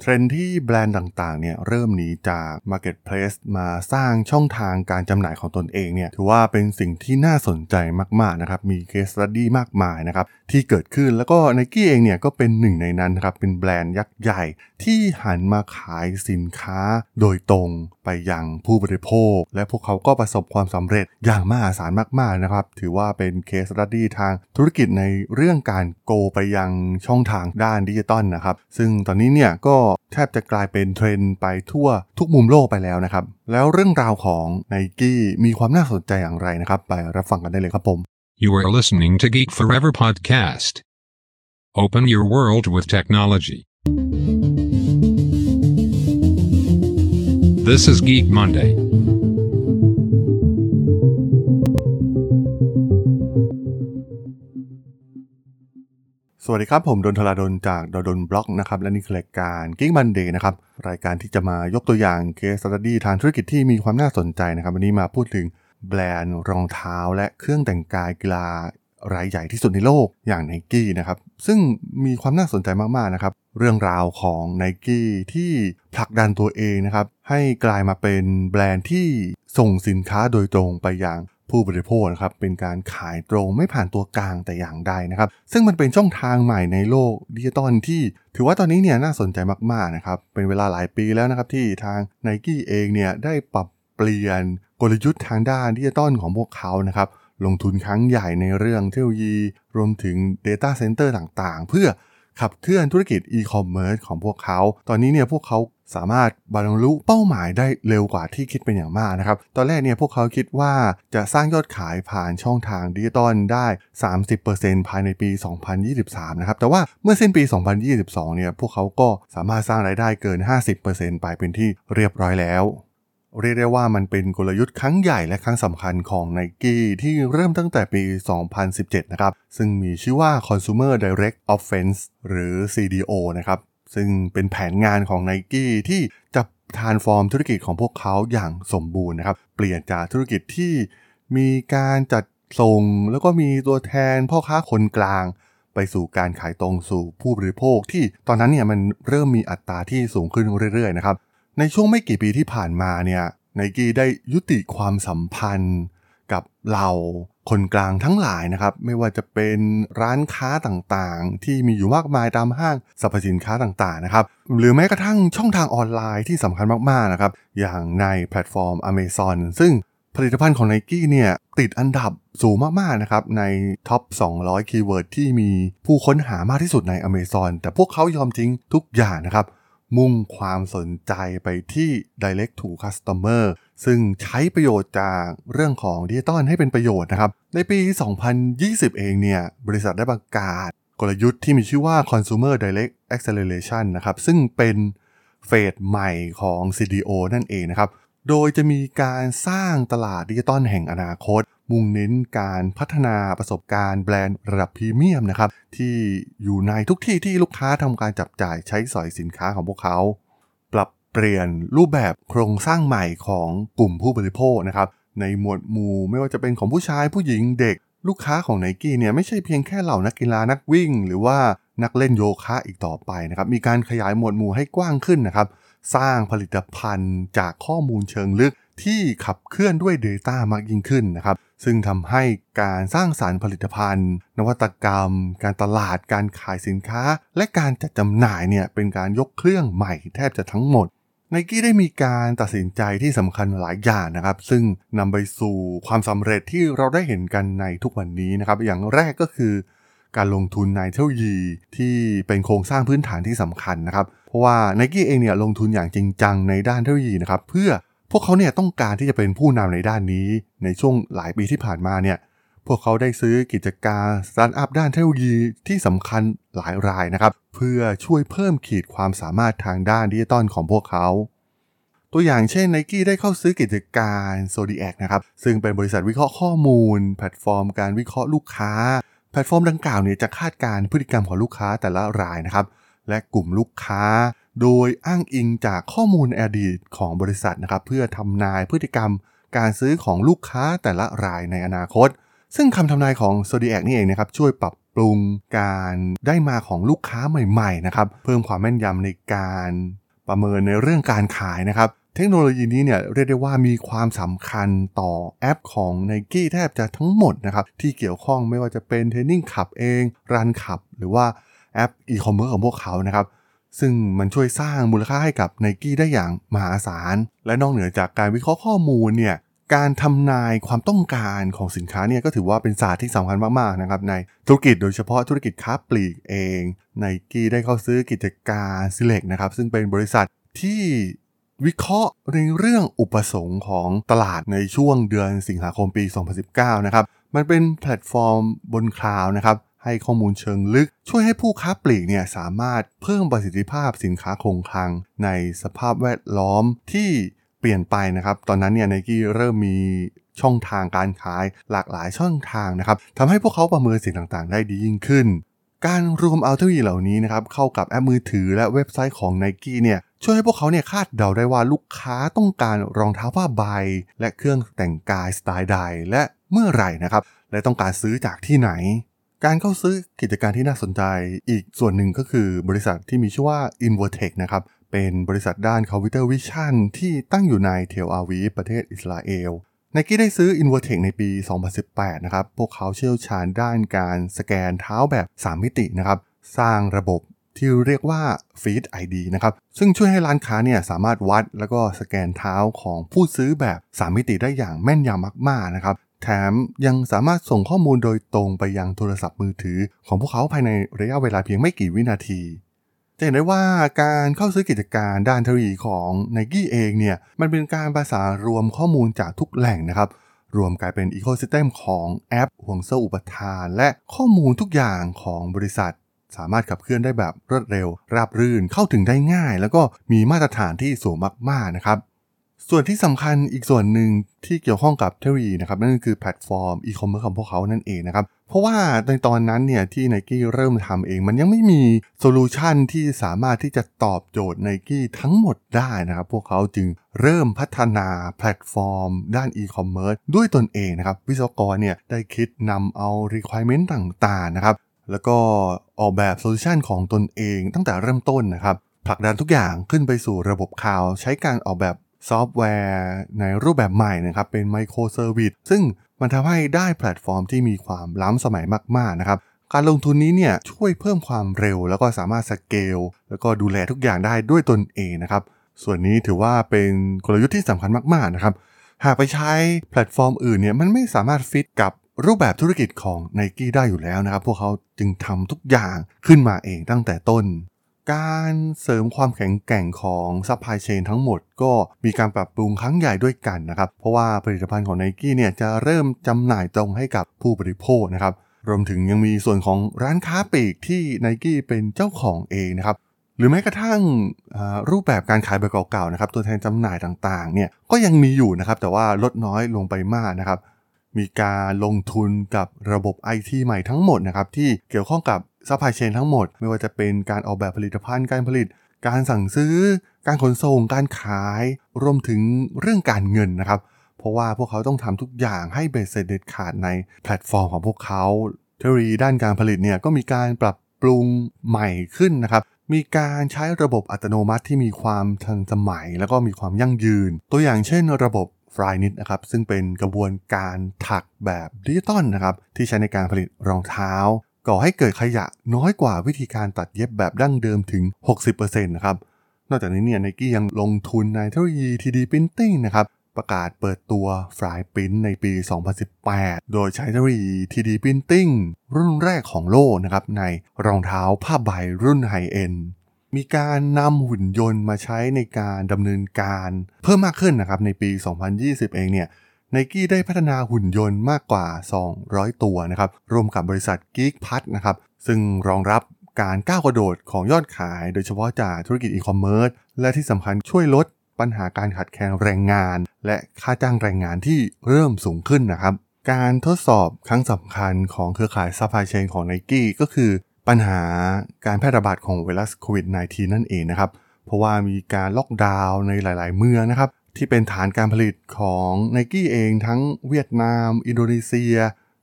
เทรนด์ที่แบรนด์ต่างๆเนี่ยเริ่มหนีจาก Marketplace มาสร้างช่องทางการจำหน่ายของตนเองเนี่ยถือว่าเป็นสิ่งที่น่าสนใจมากๆนะครับมี case study มากมายนะครับที่เกิดขึ้นแล้วก็ n นกี้เองเนี่ยก็เป็นหนึ่งในนั้นครับเป็นแบรนด์ยักษ์ใหญ่ที่หันมาขายสินค้าโดยตรง ยังผู้บริโภค และพวกเขาก็ประสบความสำเร็จอย่างมหาศาลมากๆนะครับ ถือว่าเป็น case study ทางธุรกิจในเรื่องการโกไปยังช่องทางด้านดิจิตอลนะครับ ซึ่งตอนนี้เนี่ยก็แทบจะกลายเป็นเทรนด์ไปทั่วทุกมุมโลกไปแล้วนะครับ แล้วเรื่องราวของ n i กี้มีความน่าสนใจอย่างไรนะครับ ไปรับฟังกันได้เลยครับผม You are listening to Geek Forever podcast. Open your world with technology. This is Geek Monday. สวัสดีครับ ผมดนทลาดนจากดดนบล็อกนะครับ และนี่คือรายการ Geek Monday นะครับ รายการที่จะมายกตัวอย่างเคส e ต t ี y ทางธุรกิจที่มีความน่าสนใจนะครับ วันนี้มาพูดถึงแบรนด์รองเท้าและเครื่องแต่งกายกีฬา รายใหญ่ที่สุดในโลกอย่างไนกี้นะครับซึ่งมีความน่าสนใจมากๆนะครับเรื่องราวของไนกี้ที่ผลักดันตัวเองนะครับให้กลายมาเป็นแบรนด์ที่ส่งสินค้าโดยตรงไปยังผู้บริโภคนะครับเป็นการขายตรงไม่ผ่านตัวกลางแต่อย่างใดนะครับ ซึ่งมันเป็นช่องทางใหม่ในโลกดิจิตอลที่ ถือว่าตอนนี้เนี่ยน่าสนใจมากๆนะครับเป็นเวลาหลายปีแล้วนะครับที่ทางไนกี้เองเนี่ยได้ปรับเปลี่ยนกลยุทธ์ทางด้านดิจิตอลของพวกเขานะครับ ลงทุนครั้งใหญ่ในเรื่องเทคโนโลยี รวมถึง Data Center ต่างๆ เพื่อขับเคลื่อนธุรกิจ e-commerce ของพวกเขา ตอนนี้เนี่ยพวกเขาสามารถบรรลุเป้าหมายได้เร็วกว่าที่คิดเป็นอย่างมากนะครับ ตอนแรกเนี่ยพวกเขาคิดว่าจะสร้างยอดขายผ่านช่องทางดิจิตอลได้ 30%ภายในปี 2023 นะครับ แต่ว่าเมื่อสิ้นปี 2022 เนี่ยพวกเขาก็สามารถสร้างรายได้เกิน 50%ไปเป็นที่เรียบร้อยแล้ว เรียกได้ว่ามันเป็นกลยุทธ์ครั้งใหญ่และครั้งสำคัญของ n i กี้ที่เริ่มตั้งแต่ปี 2017 นะครับ ซึ่งมีชื่อว่า Consumer Direct Offense หรือ CDO นะครับ ซึ่งเป็นแผนงานของ n i กี้ที่จะทานฟอร์มธุรกิจของพวกเขาอย่างสมบูรณ์นะครับ เปลี่ยนจากธุรกิจที่มีการจัดส่ง แล้วก็มีตัวแทนพ่อค้าคนกลาง ไปสู่การขายตรงสู่ผู้บริโภคที่ตอนนั้นเนี่ยมันเริ่มมีอัตราที่สูงขึ้นเรื่อยๆนะครับ ในช่วงไม่กี่ปีที่ผ่านมาเนี่ยไนกี้ได้ยุติความสัมพันธ์กับเราคนกลางทั้งหลายนะครับ ไม่ว่าจะเป็นร้านค้าต่างๆ ที่มีอยู่มากมายตามห้างสรรพสินค้าต่างๆนะครับ หรือแม้กระทั่งช่องทางออนไลน์ที่สำคัญมากๆนะครับ อย่างในแพลตฟอร์ม Amazon ซึ่งผลิตภัณฑ์ของ n i กี้เนี่ยติดอันดับสูงมากๆนะครับ ใน top 200 keyword ที่มีผู้ค้นหามากที่สุดใน Amazon แต่พวกเขายอมทิ้งทุกอย่างนะครับ มุ่งความสนใจไปที่ direct to customer ซึ่งใช้ประโยชน์จากเรื่องของดิจิตอลให้เป็นประโยชน์นะครับ ในปี 2020 เองเนี่ย บริษัทได้ประกาศกลยุทธ์ที่มีชื่อว่า consumer direct acceleration นะครับ ซึ่งเป็นเฟสใหม่ของ CDO นั่นเองนะครับ โดยจะมีการสร้างตลาดดิจิตอลแห่งอนาคต มุ่งเน้นการพัฒนาประสบการณ์แบรนด์ระดับพรีเมียมนะครับ ที่อยู่ในทุกที่ที่ลูกค้าทำการจับจ่ายใช้สอยสินค้าของพวกเขา ปรับเปลี่ยนรูปแบบโครงสร้างใหม่ของกลุ่มผู้บริโภคนะครับ ในหมวดหมู่ไม่ว่าจะเป็นของผู้ชายผู้หญิงเด็ก ลูกค้าของไนกี้เนี่ยไม่ใช่เพียงแค่เหล่านักกีฬานักวิ่ง หรือว่านักเล่นโยคะอีกต่อไปนะครับมีการขยายหมวดหมู่ให้กว้างขึ้นนะครับ สร้างผลิตภัณฑ์จากข้อมูลเชิงลึกที่ขับเคลื่อนด้วย Data มากยิ่งขึ้นนะครับ ซึ่งทำให้การสร้างสารรค์ผลิตภัณฑ์ นวัตกรรม การตลาด การขายสินค้า และการจัดจำหน่ายเนี่ยเป็นการยกเครื่องใหม่แทบจะทั้งหมดไนกี้ได้มีการตัดสินใจที่สำคัญหลายอย่างนะครับ ซึ่งนำไปสู่ความสำเร็จที่เราได้เห็นกันในทุกวันนี้นะครับ อย่างแรกก็คือ การลงทุนในเทคโนโลยีที่เป็นโครงสร้างพื้นฐานที่สำคัญนะครับ เพราะว่าไนกี้เองเนี่ยลงทุนอย่างจริงจังในด้านเทคโนโลยีนะครับเพื่อพวกเขาเนี่ยต้องการที่จะเป็นผู้นำในด้านนี้ ในช่วงหลายปีที่ผ่านมาเนี่ยพวกเขาได้ซื้อกิจการสตาร์ทอัพด้านเทคโนโลยีที่สำคัญหลายรายนะครับเพื่อช่วยเพิ่มขีดความสามารถทางด้านดิจิตอลของพวกเขาตัวอย่างเช่นไนกี้ได้เข้าซื้อกิจการ Zodiac นะครับซึ่งเป็นบริษัทวิเคราะห์ข้อมูล แพลตฟอร์มการวิเคราะห์ลูกค้า แพลตฟอร์มดังกล่าวเนี่ยจะคาดการณ์พฤติกรรมของลูกค้าแต่ละรายนะครับ และกลุ่มลูกค้า โดยอ้างอิงจากข้อมูลอดีตของบริษัทนะครับเพื่อทำนายพฤติกรรมการซื้อของลูกค้าแต่ละรายในอนาคต ซึ่งคำทำนายของ Zodiac นี่เองนะครับช่วยปรับปรุงการได้มาของลูกค้าใหม่ๆนะครับเพิ่มความแม่นยำในการประเมินในเรื่องการขายนะครับ เทคโนโลยีนี้เนี่ยเรียกได้ว่ามีความสำคัญต่อแอปของ n i กี้แทบจะทั้งหมดนะครับ ที่เกี่ยวข้องไม่ว่าจะเป็น Training Club เอง Run Club หรือว่าแอปอีคอมเมิร์ซของพวกเขานะครับซึ่งมันช่วยสร้างมูลค่าให้กับ n i กี้ได้อย่างมหาศาล และนอกเหนือจากการวิเคราะห์ข้อมูลเนี่ยการทำนายความต้องการของสินค้าเนี่ยก็ถือว่าเป็นศาสตร์ที่สำคัญมากๆนะครับในธุรกิจโดยเฉพาะธุรกิจค้าปลีกเองไนกี้ได้เข้าซื้อกิจการ Celect นะครับซึ่งเป็นบริษัทที่ วิเคราะห์ในเรื่องอุปสงค์ของตลาดในช่วงเดือนสิงหาคมปี 2019 นะครับ มันเป็นแพลตฟอร์มบน cloud นะครับ ให้ข้อมูลเชิงลึก ช่วยให้ผู้ค้าปลีกเนี่ยสามารถเพิ่มประสิทธิภาพสินค้าคงคลัง ในสภาพแวดล้อมที่เปลี่ยนไปนะครับ ตอนนั้นเนี่ยไนกี้เริ่มมีช่องทางการขายหลากหลายช่องทางนะครับทำให้พวกเขาประเมินสิ่งต่างๆ ได้ดียิ่งขึ้น การรวมเอาเทคโนโลยีเหล่านี้นะครับเข้ากับแอปมือถือและเว็บไซต์ของ n i กี้เนี่ยช่วยให้พวกเขาเนี่ยคาดเดาได้ว่าลูกค้าต้องการรองเท้าผ้าใบ และเครื่องแต่งกายสไตล์ใดและเมื่อไหร่นะครับ และต้องการซื้อจากที่ไหน การเข้าซื้อกิจการที่น่าสนใจอีกส่วนหนึ่งก็คือบริษัทที่มีชื่อว่า Invertech นะครับเป็นบริษัทด้าน computer vision ที่ตั้งอยู่ในเทลอาวีประเทศอิสราเอล ไนกี้ได้ซื้อ Invertex ในปี 2018 นะครับ พวกเขาเชี่ยวชาญด้านการสแกนเท้าแบบ 3 มิตินะครับ สร้างระบบที่เรียกว่า Fit ID นะครับ ซึ่งช่วยให้ร้านค้าเนี่ยสามารถวัดแล้วก็สแกนเท้าของผู้ซื้อแบบ 3 มิติได้อย่างแม่นยำมากๆนะครับ แถมยังสามารถส่งข้อมูลโดยตรงไปยังโทรศัพท์มือถือ ของพวกเขาภายในระยะเวลาเพียงไม่กี่วินาที จะเห็นได้ว่าการเข้าซื้อกิจการด้านเทคโนโลยีของ n i กี้เองเนี่ยมันเป็นการประสานรวมข้อมูลจากทุกแหล่งนะครับ รวมกลายเป็นอีโคซิสเต็มของแอปห่วงโซ่อุปทาน และข้อมูลทุกอย่างของบริษัท สามารถขับเคลื่อนได้แบบรวดเร็ว ราบรื่นเข้าถึงได้ง่าย แล้วก็มีมาตรฐานที่สูงมากๆนะครับ ส่วนที่สำคัญอีกส่วนหนึ่งที่เกี่ยวข้องกับเทคโนโลยีนะครับนั่นคือแพลตฟอร์มอีคอมเมิร์ซของพวกเขานั่นเองนะครับ เพราะว่าในตอนนั้นเนี่ยที่ n i กี้เริ่มทำเอง มันยังไม่มี solution ที่สามารถที่จะตอบโจทย์ n i กี้ทั้งหมดได้นะครับ พวกเขาจึงเริ่มพัฒนาแพลตฟอร์ม ด้านอีคอมเมิร์ซด้วยตนเองนะครับ วิศวกรเนี่ยได้คิดนำเอา requirement ต่างๆนะครับแล้วก็ออกแบบ solution ของตนเองตั้งแต่เริ่มต้นนะครับผลักดันทุกอย่างขึ้นไปสู่ระบบ cloud ใช้การออกแบบ ซอฟต์แวร์ในรูปแบบใหม่นะครับ เป็น microservice ซึ่งมันทำให้ได้แพลตฟอร์มที่มีความล้ำสมัยมากๆนะครับ การลงทุนนี้เนี่ยช่วยเพิ่มความเร็ว แล้วก็สามารถสเกลแล้วก็ดูแลทุกอย่างได้ด้วยตนเองนะครับ ส่วนนี้ถือว่าเป็นกลยุทธ์ที่สำคัญมากๆนะครับ หากไปใช้แพลตฟอร์มอื่นเนี่ยมันไม่สามารถฟิตกับรูปแบบธุรกิจของ n i กี้ได้อยู่แล้วนะครับ พวกเขาจึงทำทุกอย่างขึ้นมาเองตั้งแต่ต้น การเสริมความแข็งแกร่งของ supply chain ทั้งหมดก็มีการปรับปรุงครั้งใหญ่ด้วยกันนะครับ เพราะว่าผลิตภัณฑ์ของ n i กี้เนี่ยจะเริ่มจำหน่ายตรงให้กับผู้บริโภคนะครับ รวมถึงยังมีส่วนของร้านค้าปลีกที่ n i กี้เป็นเจ้าของเองนะครับหรือแม้กระทั่งรูปแบบการขายแบบเก่าๆนะครับตัวแทนจำหน่ายต่างๆเนี่ยก็ยังมีอยู่นะครับแต่ว่าลดน้อยลงไปมากนะครับมีการลงทุนกับระบบ IT ใหม่ทั้งหมดนะครับที่เกี่ยวข้องกับ supply chain ทั้งหมด ไม่ว่าจะเป็นการออกแบบผลิตภัณฑ์การผลิต การสั่งซื้อ การขนส่งการขาย รวมถึงเรื่องการเงินนะครับ เพราะว่าพวกเขาต้องทำทุกอย่างให้เบ็ดเสร็จเด็ดขาดในแพลตฟอร์มของพวกเขาเทคโนโลยีด้านการผลิตเนี่ยก็มีการปรับปรุงใหม่ขึ้นนะครับมีการใช้ระบบอัตโนมัติที่มีความทันสมัย แล้วก็มีความยั่งยืน ตัวอย่างเช่นระบบฟรายนิดนะครับซึ่งเป็นกระบวนการถักแบบดิจิตอลนะครับที่ใช้ในการผลิตรองเท้า ก่อให้เกิดขยะน้อยกว่าวิธีการตัดเย็บแบบดั้งเดิมถึง 60%นะครับ นอกจากนี้เนี่ยไนกี้ยังลงทุนในเทคโนโลยี 3D Printing นะครับ ประกาศเปิดตัวฟลายปรินในปี 2018 โดยใช้เทคโนโลยี 3D Printing รุ่นแรกของโลกนะครับในรองเท้าผ้าใบรุ่นไฮเอ็นมีการนำหุ่นยนต์มาใช้ในการดำเนินการเพิ่มมากขึ้นนะครับในปี 2020 เองเนี่ย ไนกี้ได้พัฒนาหุ่นยนต์มากกว่า 200 ตัวนะครับร่วมกับบริษัท Geek p a ทนะครับซึ่งรองรับการก้าวกระโดดของยอดขาย โดยเฉพาะจากธุรกิจอีคอมเมิร์ซและที่สำคัญช่วยลดปัญหาการขาดแคลนแรงงาน และค่าจ้างแรงงานที่เริ่มสูงขึ้นนะครับ การทดสอบครั้งสำคัญของเครือข่าย supply chain ของไนกี้ก็คือปัญหาการแพร่ระบาดของไวรัสโควิด -19 นั่นเองนะครับ เพราะว่ามีการล็อกดาวน์ในหลาย ๆ เมืองนะครับ ที่เป็นฐานการผลิตของ n i กี้เองทั้งเวียดนาม อินโดนีเซีย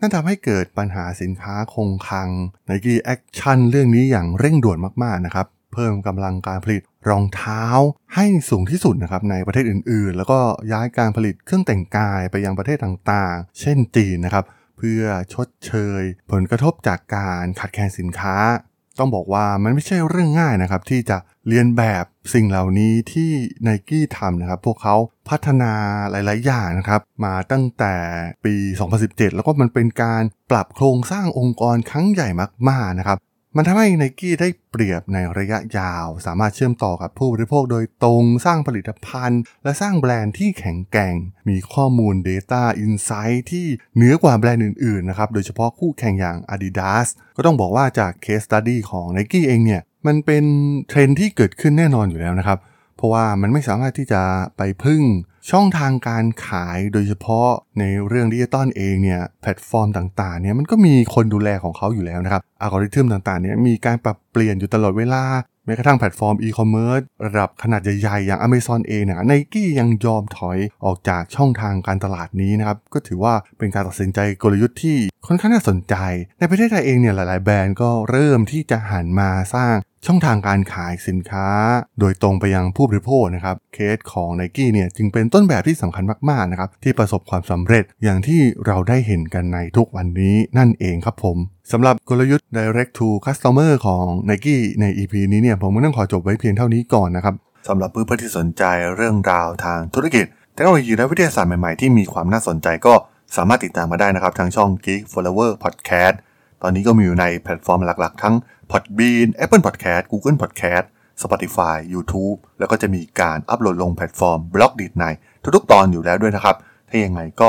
นั่นทำให้เกิดปัญหาสินค้าคงคลัง Nike Action เรื่องนี้อย่างเร่งด่วนมากๆนะครับ เพิ่มกำลังการผลิตรองเท้าให้สูงที่สุดนะครับในประเทศอื่นๆ แล้วก็ย้ายการผลิตเครื่องแต่งกายไปยังประเทศต่างๆ เช่นจีนนะครับ เพื่อชดเชย ผลกระทบจากการขาดแคลนสินค้า ต้องบอกว่ามันไม่ใช่เรื่องง่ายนะครับ ที่จะเรียนแบบสิ่งเหล่านี้ที่ไนกี้ทำนะครับ พวกเขาพัฒนาหลาย ๆ อย่างนะครับ มาตั้งแต่ปี 2017 แล้วก็มันเป็นการปรับโครงสร้างองค์กรครั้งใหญ่มาก ๆ นะครับ มันทำให้ n i กี้ได้เปรียบในระยะยาว สามารถเชื่อมต่อกับผู้บริโภคโดยตรงสร้างผลิตภัณฑ์ และสร้างแบรนด์ที่แข็งแกร่ง มีข้อมูล Data Insight ที่เหนือกว่าแบรนด์อื่นๆนะครับโดยเฉพาะคู่แข่งอย่าง Adidas ก็ต้องบอกว่าจาก Case Study ของ n i กี้เองเนี่ยมันเป็นเทรนด์ที่เกิดขึ้นแน่นอนอยู่แล้วนะครับ เพราะว่ามันไม่สามารถที่จะไปพึ่งช่องทางการขายโดยเฉพาะในเรื่องดิจิตอลเองเนี่ยแพลตฟอร์มต่างๆเนี่ยมันก็มีคนดูแลของเขาอยู่แล้วนะครับ อัลกอริทึมต่างๆเนี่ยมีการปรับเปลี่ยนอยู่ตลอดเวลาแม้กระทั่งแพลตฟอร์มอีคอมเมิร์ซระดับขนาดใหญ่ๆ อย่าง Amazon เองเนี่ยไนกี้ยังยอมถอยออกจากช่องทางการตลาดนี้นะครับ ก็ถือว่าเป็นการตัดสินใจกลยุทธ์ที่ค่อนข้างน่าสนใจ ในประเทศไทยเองเนี่ยหลายๆ แบรนด์ก็เริ่มที่จะหันมาสร้างช่องทางการขายสินค้า โดยตรงไปยังผู้บริโภคนะครับ เคสของ n i กี้เนี่ยจึงเป็นต้นแบบที่สำคัญมากๆนะครับที่ประสบความสำเร็จอย่างที่เราได้เห็นกันในทุกวันนี้นั่นเองครับผมสำหรับกลยุทธ์ direct to customer ของ n i กี้ใน EP นี้เนี่ยผมก็ต้องขอจบไว้เพียงเท่านี้ก่อนนะครับสำหรับเพื่อนๆที่สนใจเรื่องราวทางธุรกิจเทคโนโลยีและวิทยาศาสตร์ใหม่ๆ ที่มีความน่าสนใจก็สามารถติดตามมาได้นะครับ ทางช่อง Geek Forever Podcast ตอนนี้ก็มีอยู่ในแพลตฟอร์มหลักๆ ทั้ง Podbean Apple Podcast Google Podcast Spotify YouTube แล้วก็จะมีการอัปโหลดลงแพลตฟอร์ม b l o g d i t ในทุกๆ ตอนอยู่แล้วด้วยนะครับ ถ้ายังไงก็